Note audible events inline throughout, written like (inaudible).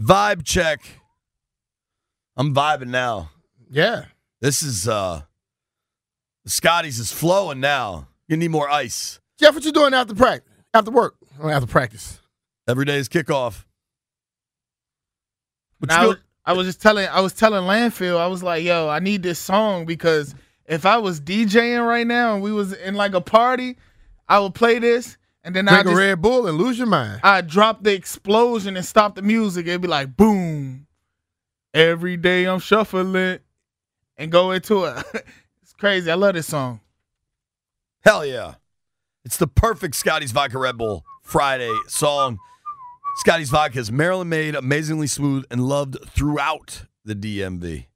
Vibe check. I'm vibing now. Yeah. This is uh the Scotties is flowing now. You need more ice. Jeff, what you doing after practice? After work? Or after practice? Every day is kickoff. Now, I was. I was just telling I was telling Landfill, I was like, yo, I need this song because if I was DJing right now and we was in like a party, I would play this and then I Drink a just Red Bull and lose your mind. I drop the explosion and stop the music. It'd be like boom. Every day I'm shuffling and go into it. (laughs) it's crazy. I love this song. Hell yeah. It's the perfect Scotty's Vodka Red Bull Friday song. Scotty's Vodka is Maryland made, amazingly smooth, and loved throughout the DMV.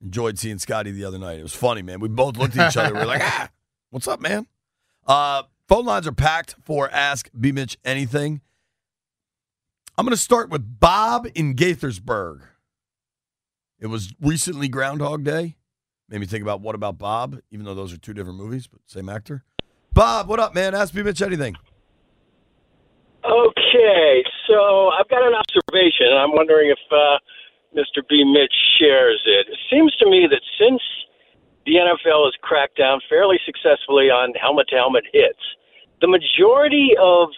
Enjoyed seeing Scotty the other night. It was funny, man. We both looked at each other. We are like, (laughs) ah, what's up, man? Uh, phone lines are packed for Ask B. Mitch Anything. I'm going to start with Bob in Gaithersburg. It was recently Groundhog Day. Made me think about What About Bob, even though those are two different movies, but same actor. Bob, what up, man? Ask B. Mitch Anything. Okay, so I've got an observation, and I'm wondering if uh, Mr. B. Mitch shares it. It seems to me that since the NFL has cracked down fairly successfully on helmet to helmet hits, the majority of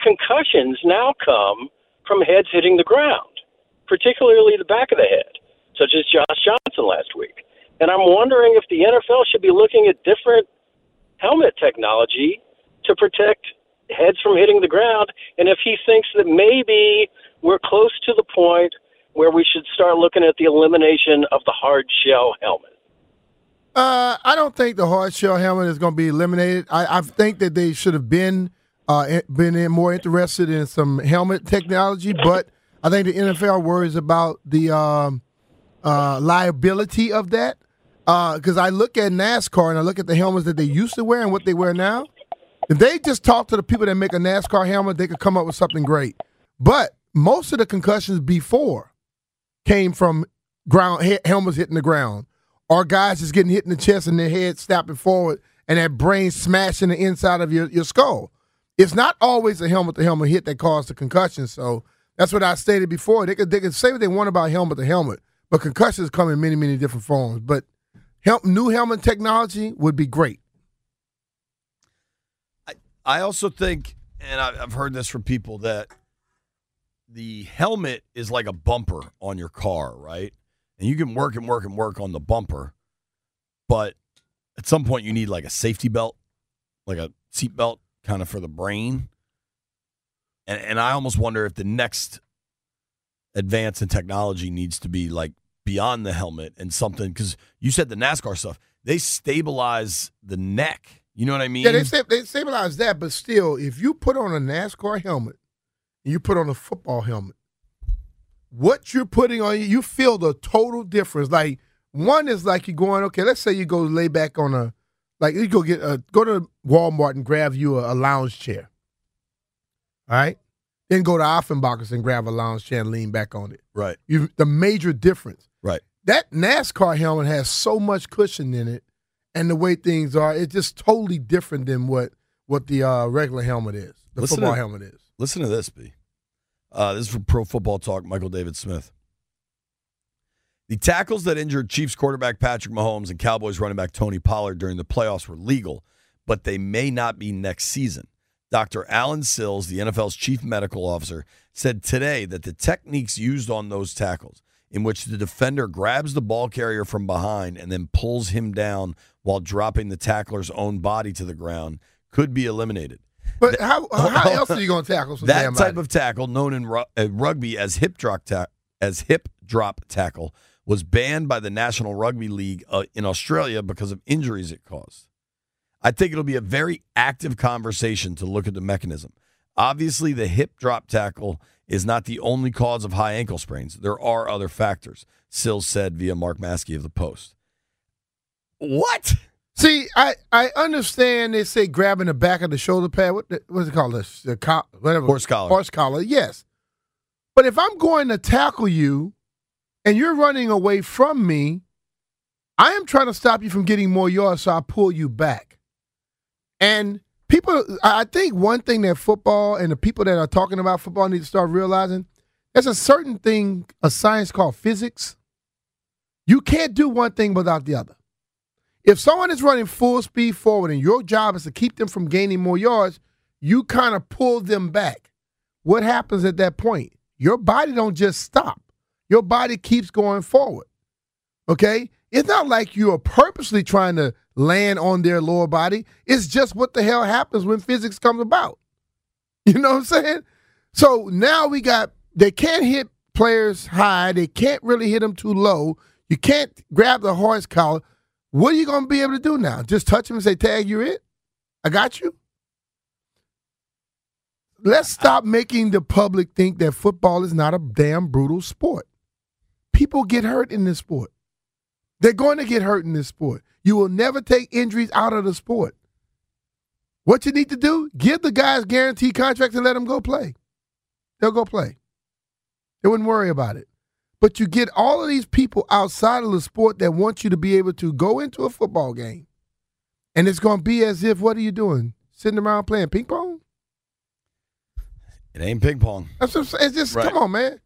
concussions now come from heads hitting the ground, particularly the back of the head, such as Josh Johnson last week. And I'm wondering if the NFL should be looking at different helmet technology to protect heads from hitting the ground, and if he thinks that maybe we're close to the point where we should start looking at the elimination of the hard shell helmet. Uh, I don't think the hard shell helmet is going to be eliminated. I, I think that they should have been uh, been in more interested in some helmet technology, but I think the NFL worries about the um, uh, liability of that. Because I look at NASCAR and I look at the helmets that they used to wear and what they wear now. If they just talk to the people that make a NASCAR helmet, they could come up with something great. But most of the concussions before came from ground he- helmets hitting the ground, or guys just getting hit in the chest and their head snapping forward and that brain smashing the inside of your, your skull. It's not always a helmet to helmet hit that caused the concussion. So that's what I stated before. They could they could say what they want about helmet to helmet, but concussions come in many many different forms. But hel- new helmet technology would be great. I also think, and I've heard this from people, that the helmet is like a bumper on your car, right? And you can work and work and work on the bumper, but at some point you need like a safety belt, like a seat belt kind of for the brain. And, and I almost wonder if the next advance in technology needs to be like beyond the helmet and something, because you said the NASCAR stuff, they stabilize the neck. You know what I mean? Yeah, they sta- they stabilize that, but still, if you put on a NASCAR helmet and you put on a football helmet, what you're putting on you, you feel the total difference. Like one is like you're going, okay, let's say you go lay back on a, like you go get a, go to Walmart and grab you a, a lounge chair. All right, then go to Offenbach's and grab a lounge chair and lean back on it. Right. You the major difference. Right. That NASCAR helmet has so much cushion in it, and the way things are, it's just totally different than what what the uh, regular helmet is. The Listen football to- helmet is. Listen to this, B. Uh, this is from Pro Football Talk, Michael David Smith. The tackles that injured Chiefs quarterback Patrick Mahomes and Cowboys running back Tony Pollard during the playoffs were legal, but they may not be next season. Dr. Allen Sills, the NFL's chief medical officer, said today that the techniques used on those tackles, in which the defender grabs the ball carrier from behind and then pulls him down while dropping the tackler's own body to the ground, could be eliminated. But how how else are you going to tackle some that type of tackle, known in uh, rugby as hip drop ta- as hip drop tackle, was banned by the National Rugby League uh, in Australia because of injuries it caused. I think it'll be a very active conversation to look at the mechanism. Obviously, the hip drop tackle is not the only cause of high ankle sprains. There are other factors, Sills said via Mark Maske of the Post. What? See, I, I understand they say grabbing the back of the shoulder pad. What the, what's it called? The, the co- whatever Horse collar. Horse collar. Yes, but if I'm going to tackle you, and you're running away from me, I am trying to stop you from getting more yards, so I pull you back. And people, I I think one thing that football and the people that are talking about football need to start realizing there's a certain thing, a science called physics. You can't do one thing without the other. If someone is running full speed forward and your job is to keep them from gaining more yards, you kind of pull them back. What happens at that point? Your body don't just stop. Your body keeps going forward. Okay? It's not like you are purposely trying to land on their lower body. It's just what the hell happens when physics comes about. (laughs) You know what I'm saying? So now we got they can't hit players high. They can't really hit them too low. You can't grab the horse collar. What are you going to be able to do now? Just touch him and say, "Tag, you're it. I got you." Let's stop making the public think that football is not a damn brutal sport. People get hurt in this sport. They're going to get hurt in this sport. You will never take injuries out of the sport. What you need to do, give the guys guaranteed contracts and let them go play. They'll go play. They wouldn't worry about it. But you get all of these people outside of the sport that want you to be able to go into a football game. And it's going to be as if, what are you doing? Sitting around playing ping pong? It ain't ping pong. That's what It's just, Right. come on, man.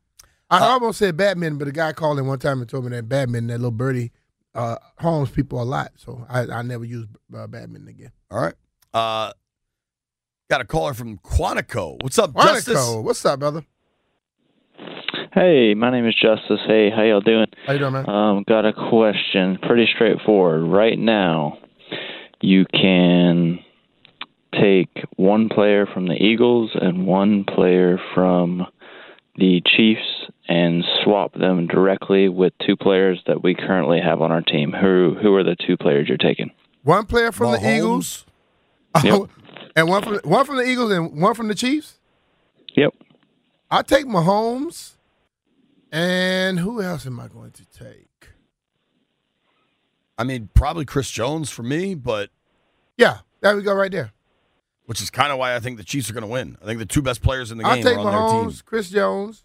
I Uh, almost said badminton, but a guy called in one time and told me that badminton, that little birdie, uh, harms people a lot. So I, I never use uh, badminton again. All right. Uh, got a caller from Quantico. What's up, Quantico. Justice? what's up, brother? Hey, my name is Justice. Hey, how y'all doing? How you doing, man? Um, got a question. Pretty straightforward. Right now, you can take one player from the Eagles and one player from the Chiefs and swap them directly with two players that we currently have on our team. Who who are the two players you're taking? One player from the Eagles, Yep. and one from one from the Eagles and one from the Chiefs. Yep. I take Mahomes, and who else am I going to take? I mean, probably Chris Jones for me, but Yeah, there we go, right there. which is kind of why I think the Chiefs are going to win. I think the two best players in the I'll game take are on their team. Chris Jones,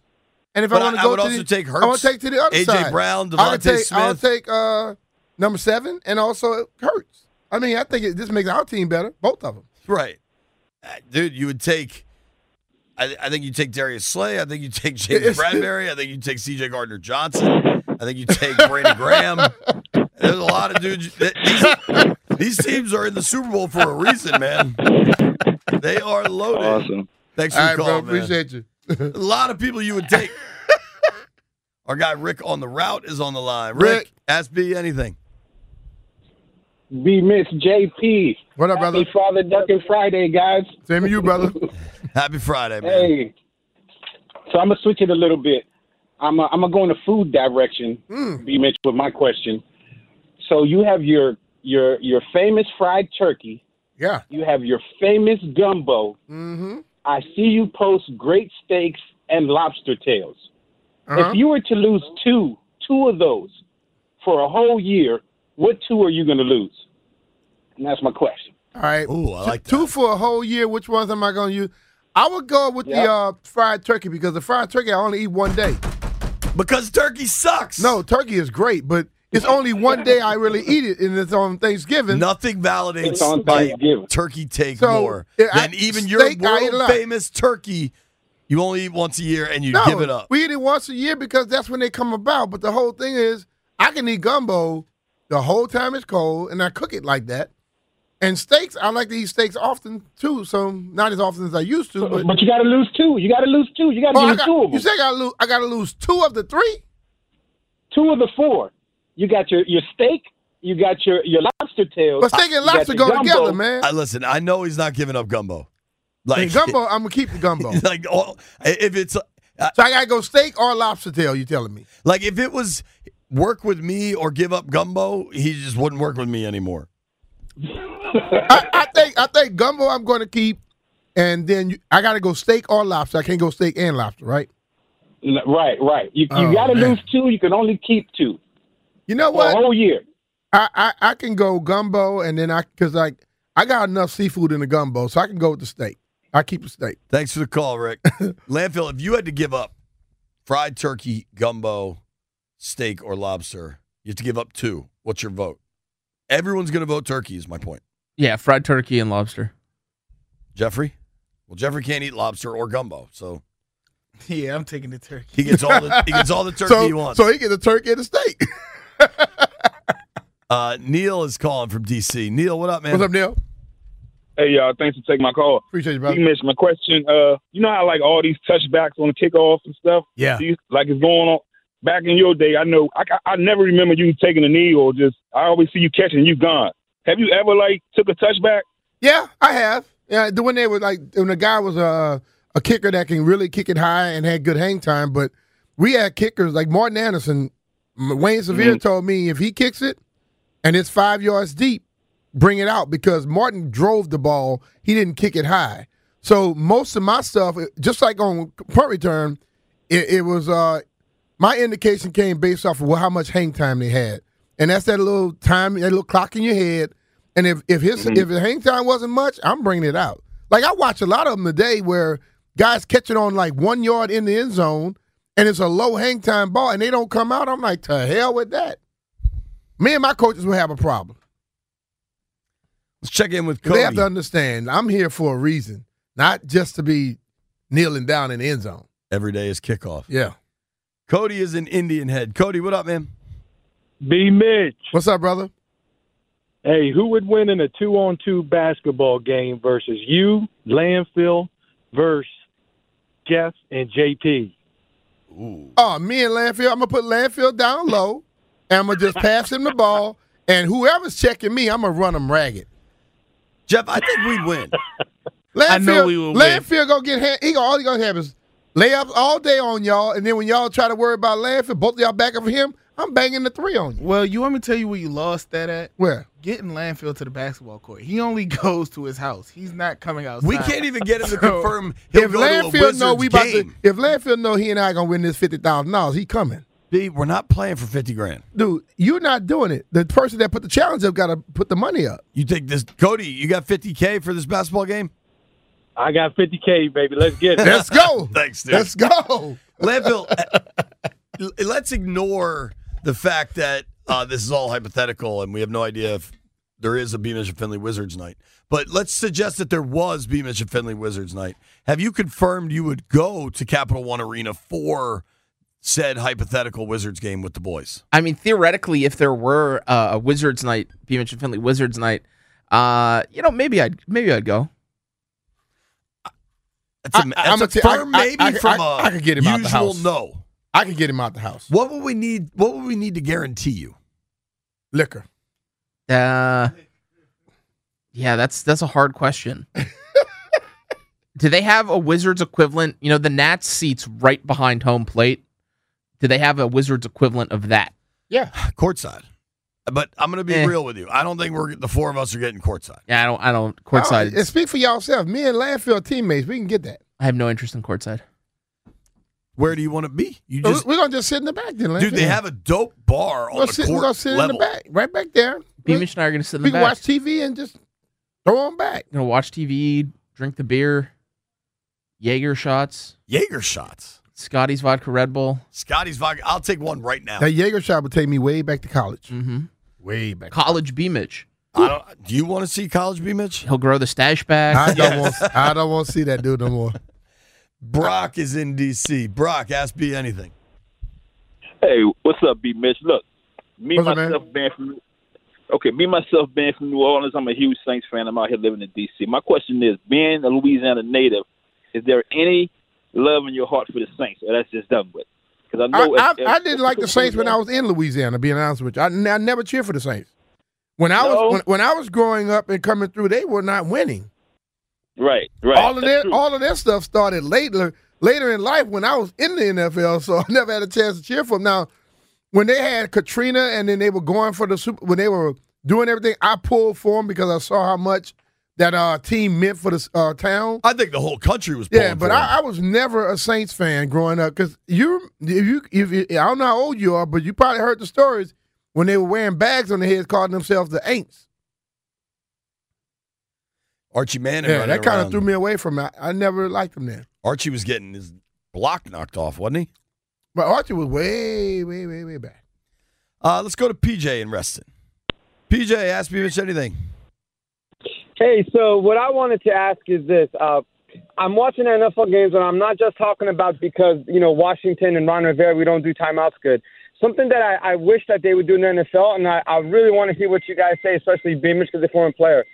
and if But I want I- to I go would to also the, take I want to take to the other A.J. side. Brown, I would DeVonta take, I'll take uh, number seven, and also Hurts. I mean, I think it, this makes our team better, both of them. Right. Uh, Dude, you would take. I, I think you take Darius Slay. I think you take (laughs) James Bradberry. I think you take C.J. Gardner Johnson. I think you take Brandon Graham. There's a lot of dudes. that- These, these teams are in the Super Bowl for a reason, man. They are loaded. Awesome. Thanks for All the right, call, bro, man. appreciate you. A lot of people you would take. (laughs) Our guy Rick on the route is on the line. Rick, Rick. ask B anything. Be Miss JP. What up, brother? Happy Father Ducking Friday, guys. Same to you, brother. (laughs) Happy Friday, man. Hey. So I'm gonna switch it a little bit. I'm i I'm gonna go in the food direction. Mm. B. Mitch with my question. So you have your your your famous fried turkey. Yeah. You have your famous gumbo. Mm-hmm. I see you post great steaks and lobster tails. Uh-huh. If you were to lose two two of those for a whole year, what two are you gonna lose? And that's my question. All right. Ooh, I Two- like Two that. for a whole year. Which ones am I going to use? I would go with the uh, fried turkey because the fried turkey I only eat one day. Because turkey sucks. No, turkey is great, but it's only one day I really (laughs) eat it, and it's on Thanksgiving. Nothing validates It's on my Thanksgiving. turkey take So, more yeah, I- than even your steak, I eat a world famous turkey. You only eat once a year and you no, give it up. we eat it once a year because that's when they come about. But the whole thing is, I can eat gumbo the whole time it's cold, and I cook it like that. And steaks, I like to eat steaks often too, so not as often as I used to. But, But you got to lose two. You got to lose two. You got to Oh, lose got- two of them. you say I got to lose? I got to lose two of the three. two of the four. You got your, your steak, you got your, your lobster tails. But steak and you got lobster your go gumbo. together, man. I listen. I know he's not giving up gumbo. Like And gumbo, I'm gonna keep the gumbo. (laughs) like all, if it's uh, I gotta go steak or lobster tail. You telling me? like if it was work with me or give up gumbo, he just wouldn't work with me anymore. (laughs) I, I think I think gumbo I'm going to keep, and then you, I got to go steak or lobster. I can't go steak and lobster, right? Right, right. You you Oh, got to lose two. You can only keep two You know for what? a whole year. I, I I can go gumbo, and then I because like I got enough seafood in the gumbo, so I can go with the steak. I keep the steak. Thanks for the call, Rick. (laughs) Landfill, if you had to give up fried turkey, gumbo, steak, or lobster, you have to give up two. What's your vote? Everyone's going to vote turkey, is my point. Yeah, fried turkey and lobster. Jeffrey? Well, Jeffrey can't eat lobster or gumbo, so (laughs) Yeah, I'm taking the turkey. he gets all the he gets all the (laughs) turkey so he wants. so he gets the turkey and the steak. (laughs) uh, Neil is calling from DC. Neil, what up, man? What's up, Neil? Hey y'all, thanks for taking my call. Appreciate you, You brother. mentioned my question. Uh, you know how like all these touchbacks on the kickoff and stuff. Yeah. These, like it's going on. Back in your day, I know I, I never remember you taking a knee or just. I always see you catching you gone. Have you ever like took a touchback? Yeah, I have. Yeah, the when they were like when the guy was a a kicker that can really kick it high and had good hang time, but we had kickers like Morten Andersen. Wayne Sevier told me if he kicks it and it's five yards deep, bring it out because Morten drove the ball. He didn't kick it high. So most of my stuff, just like on punt return, it, it was uh my indication came based off of how much hang time they had, and that's that little time, that little clock in your head. And if if his mm-hmm. if the hang time wasn't much, I'm bringing it out. Like I watch a lot of them today where guys catch it on like one yard in the end zone, and it's a low hang time ball, and they don't come out. I'm like, to hell with that. Me and my coaches will have a problem. Let's check in with Cody. They have to understand I'm here for a reason, not just to be kneeling down in the end zone. Every day is kickoff. Yeah. Cody is an Indian head. Cody, what up, man? B. Mitch. What's up, brother? Hey, who would win in a two on two basketball game versus you, Landfill, versus Jeff and JP? Ooh. Oh, me and Landfill, I'm gonna put Landfill down low, and I'm gonna just pass him the ball, and whoever's checking me, I'm gonna run him ragged. Jeff, I think we'd win. Landfill, (laughs) I know we will win. Landfill go get hand, he go, all he gonna have is layups all day on y'all, and then when y'all try to worry about Landfill, both of y'all back up for him, I'm banging the three on you. Well, you want me to tell you where you lost that at? Where? Getting landfill to the basketball court. He only (laughs) goes to his house. He's not coming outside. We can't even get him to (laughs) So, confirm he'll If go to a Landfill know we about to, if Landfill know he and I gonna win this fifty thousand dollars, he coming. B, we're not playing for 50 grand. Dude, you're not doing it. The person that put the challenge up got to put the money up. You think this, Cody, you got 50K for this basketball game? I got 50K, baby. Let's get it. Let's go. (laughs) Thanks, dude. Let's go. Landfill, uh, let's ignore the fact that uh, this is all hypothetical and we have no idea if there is a B. Mitch and Finley Wizards night. But let's suggest that there was B. Mitch and Finley Wizards night. Have you confirmed you would go to Capital One Arena for said hypothetical Wizards game with the boys? I mean, theoretically, if there were uh, a Wizards night, B. Mitch and Finley Wizards night, uh, you know, maybe I'd maybe I'd go. That's a, I- that's I'ma a firm I- maybe I- from I- a I could get him out the house. no. I could get him out the house. What would we need? What would we need to guarantee you? Liquor. Uh, yeah, that's that's a hard question. (laughs) Do they have a Wizards equivalent? You know, the Nats seats right behind home plate. Do they have a Wizards equivalent of that? Yeah. (sighs) Courtside. But I'm going to be Eh. real with you. I don't think we're the four of us are getting courtside. Yeah, I don't. I don't courtside. Oh, and speak for yourself. Me and Landfill teammates, we can get that. I have no interest in courtside. Where do you want to be? You just we're gonna just sit in the back then. dude. They have a dope bar We're on gonna the sit, we're court gonna sit level. in the back, right back there. B. Mitch and I are going to sit in we the can back. watch TV and just throw them back. Gonna watch TV, drink the beer, Jaeger shots, Jaeger shots. Scotty's vodka Red Bull. Scotty's vodka. I'll take one right now. That Jaeger shot would take me way back to college. Mm-hmm. Way back. College B. Mitch. I don't, do you want to see college B Mitch? He'll grow the stash back. I don't want. I don't want to see that dude no more. (laughs) Brock is in DC. Brock, ask B anything. Hey, what's up, B Mitch? Look, me What's up, man? myself being from okay, me myself being from New Orleans, I'm a huge Saints fan. I'm out here living in D.C. My question is, being a Louisiana native, is there any love in your heart for the Saints, or that's just done with? Because I I, know I, if- if- I didn't like the Saints when I was in Louisiana. Being honest with you, I, I never cheered for the Saints. When I No? was when, when I was growing up and coming through, they were not winning. Right, right. all of that's their true. all of their stuff started later later in life when I was in the NFL, (laughs) so I never had a chance to cheer for them. Now, when they had Katrina and then they were going for the super, when they were doing everything, I pulled for them because I saw how much that uh, team meant for the uh, town. I think the whole country was. Yeah, but for. I, I was never a Saints fan growing up because you, if you, if you, I don't know how old you are, but you probably heard the stories when they were wearing bags on their heads, calling themselves the Aints. Archie Manning. Yeah, that kind of threw me away from it. I never liked him then. Archie was getting his block knocked off, wasn't he? But Archie was way, way, way, way back. Uh, let's go to PJ in Reston. PJ, ask me if anything. Hey, so what I wanted to ask is this. Uh, I'm watching NFL games, and I'm not just talking about because, you know, Washington and Ron Rivera, we don't do timeouts good. Something that I, I wish that they would do in the NFL, and I, I really want to hear what you guys say, especially B. Mitch because they're a former player.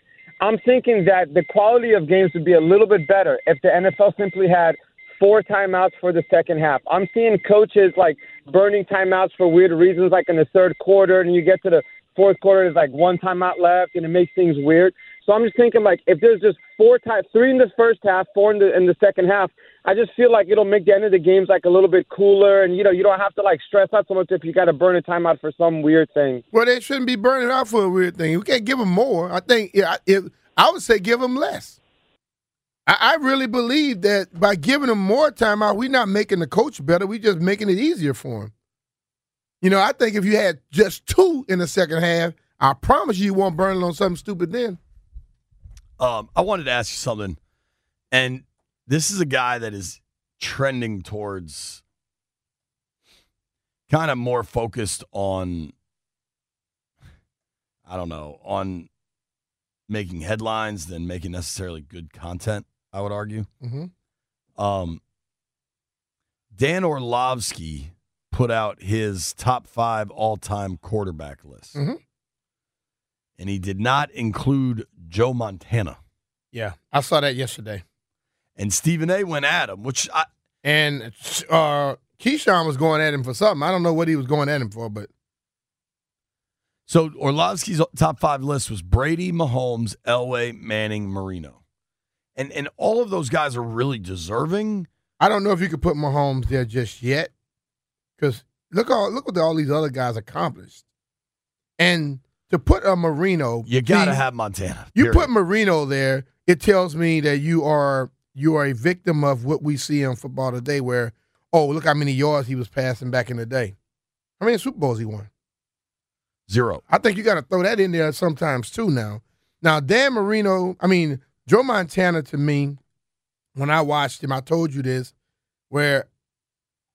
I'm thinking that the quality of games would be a little bit better if the NFL simply had four timeouts for the second half. I'm seeing coaches like burning timeouts for weird reasons, like in the third quarter, and you get to the fourth quarter, there's like one timeout left, and it makes things weird. So I'm just thinking, like, if there's just four times, three in the first half, four in the in the second half, I just feel like it'll make the end of the games like a little bit cooler, and you know, you don't have to like stress out so much if you got to burn a timeout for some weird thing. Well, they shouldn't be burning out for a weird thing. We can't give them more. I think yeah, if, I would say give them less. I, I really believe that by giving them more timeout, we're not making the coach better. We're just making it easier for him. You know, I think if you had just two in the second half, I promise you, you won't burn it on something stupid then. Um, I wanted to ask you something, and this is a guy that is trending towards kind of more focused on, I don't know, on making headlines than making necessarily good content. I would argue. Mm-hmm. Um, Dan Orlovsky put out his top five all-time quarterback list, Mhm. And he did not include Joe Montana. Yeah, I saw that yesterday. And Stephen A. went at him, which I And uh, Keyshawn was going at him for something. I don't know what he was going at him for, but so Orlovsky's top five list was Brady, Mahomes, Elway, Manning, Marino, and and all of those guys are really deserving. I don't know if you could put Mahomes there just yet, because look all look what all these other guys accomplished, and to put a Marino, You got to have Montana. You period. put Marino there, it tells me that you are you are a victim of what we see in football today, where oh look how many yards he was passing back in the day, how many Super Bowls he won. zero. I think you got to throw that in there sometimes too. Now, now Dan Marino, I mean Joe Montana to me, when I watched him, I told you this, where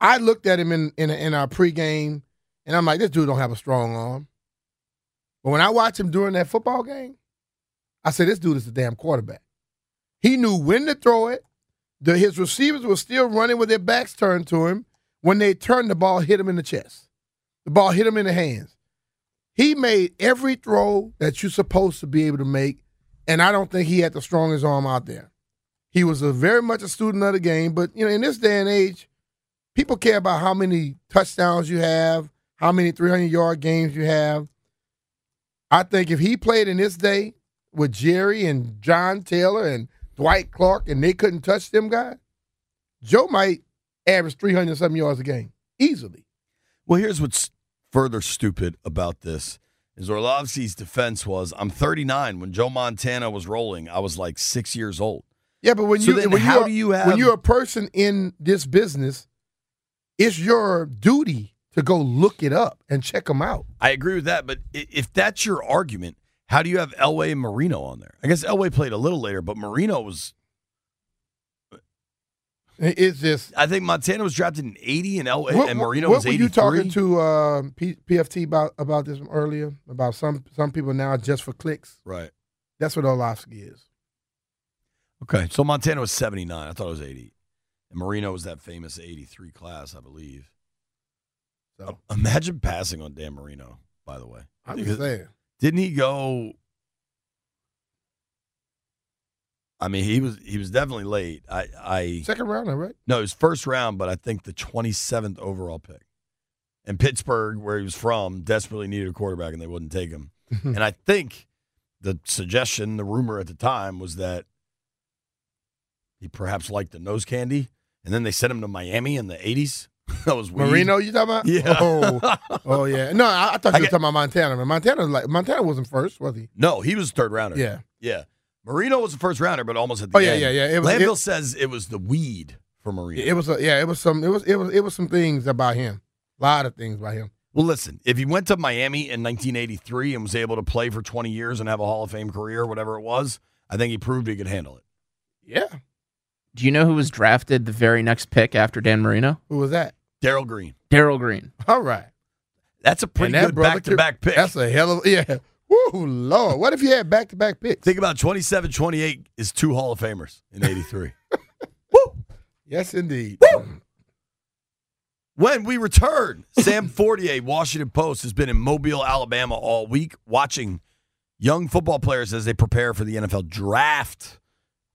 I looked at him in in, in our pregame, and I'm like, this dude don't have a strong arm. But when I watched him during that football game, I said, this dude is a damn quarterback. He knew when to throw it. The, his receivers were still running with their backs turned to him. When they turned, the ball hit him in the chest. The ball hit him in the hands. He made every throw that you're supposed to be able to make, and I don't think he had the strongest arm out there. He was very much a student of the game, but you know, in this day and age, people care about how many touchdowns you have, how many 300 yard games you have. I think if he played in this day with Jerry and John Taylor and Dwight Clark and they couldn't touch them guys, Joe might average 300 something yards a game easily. Well, here's what's further stupid about this is Orlovsky's defense was I'm 39 when Joe Montana was rolling. I was like six years old. Yeah, but when So you when how you're, do you have- when you're a person in this business, it's your duty to go look it up and check them out. I agree with that, but if that's your argument, how do you have Elway and Marino on there? I guess Elway played a little later, but Marino was. It's just I think Montana was drafted in 80 and Elway what, and Marino what was were 83. you talking to uh, P- PFT about about this earlier? About some some people now just for clicks. Right. That's what Orlovsky is. Okay, so Montana was 79. I thought it was 80. And Marino was that famous 83 class, I believe. So Imagine passing on Dan Marino, by the way. I'm Because- just saying. Didn't he go? I mean, he was he was definitely late. I I Second rounder, right? no, it was first round, but I think the twenty seventh overall pick. And Pittsburgh, where he was from, desperately needed a quarterback, and they wouldn't take him. (laughs) and I think the suggestion, the rumor at the time, was that he perhaps liked the nose candy, and then they sent him to Miami in the eighties. (laughs) that was weird. Marino, you talking about? Yeah. Oh, oh yeah. No, I, I thought I you were get- talking about Montana. Man, Montana, like Montana wasn't first, was he? No, he was third rounder. Yeah. yeah. Marino was the first rounder, but almost at the end. Oh, yeah, yeah, yeah. It was- Landfill it- says it was the weed for Marino. It was a, yeah, it was some it was it was it was some things about him. A lot of things about him. Well, listen, if he went to Miami in 1983 and was able to play for 20 years and have a Hall of Fame career, whatever it was, I think he proved he could handle it. Yeah. Do you know who was drafted the very next pick after Dan Marino? Who was that? Darrell Green. Darrell Green. All right. That's a pretty And that good brother back to back pick. That's a hell of yeah. Woo, Lord. What if you had back to back picks? Think about 27 28 is two Hall of Famers in (laughs) 83. Yes, indeed. Woo! When we return, Sam (laughs) Fortier, Washington Post, has been in Mobile, Alabama all week watching young football players as they prepare for the NFL draft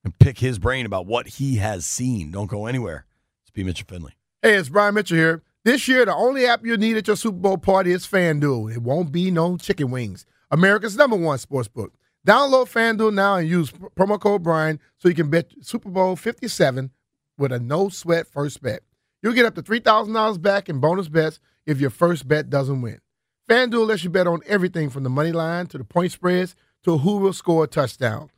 and pick his brain about what he has seen. Don't go anywhere. It's B. Mitchell Finley. Hey, it's Brian Mitchell here. This year, the only app you need at your Super Bowl party is FanDuel. It won't be no chicken wings. America's number one sports book. Download FanDuel now and use pr- promo code Brian so you can bet Super Bowl 57 with a no sweat first bet. You'll get up to $3,000 back in bonus bets if your first bet doesn't win. FanDuel lets you bet on everything from the money line to the point spreads to who will score a touchdown.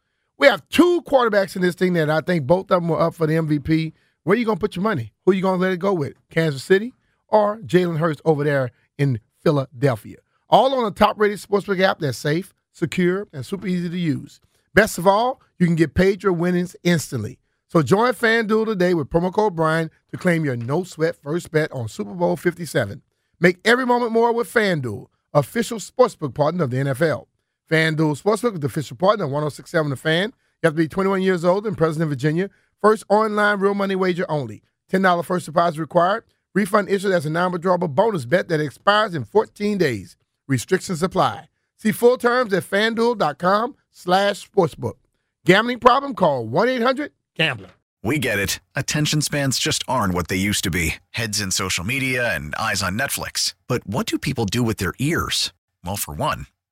We have two quarterbacks in this thing that I think both of them were up for the MVP. Where are you to put your money? Who you to let it go with? Kansas City or Jalen Hurts over there in Philadelphia? All on a top-rated sportsbook app that's safe, secure, and super easy to use. Best of all, you can get paid your winnings instantly. So join FanDuel today with promo code Brian to claim your no sweat first bet on Super Bowl 57. Make every moment more with FanDuel, official sportsbook partner of the NFL. FanDuel Sportsbook is the official partner of 1067 The Fan. You have to be 21 years old and present in Virginia. First online real money wager only. $10 first deposit required. Refund issued as a non-withdrawable bonus bet that expires in 14 days. Restrictions apply. See full terms at fanduel.com slash sportsbook. Gambling problem? Call 1-800-GAMBLER. We get it. Attention spans just aren't what they used to be heads in social media and eyes on Netflix. But what do people do with their ears? Well, for one,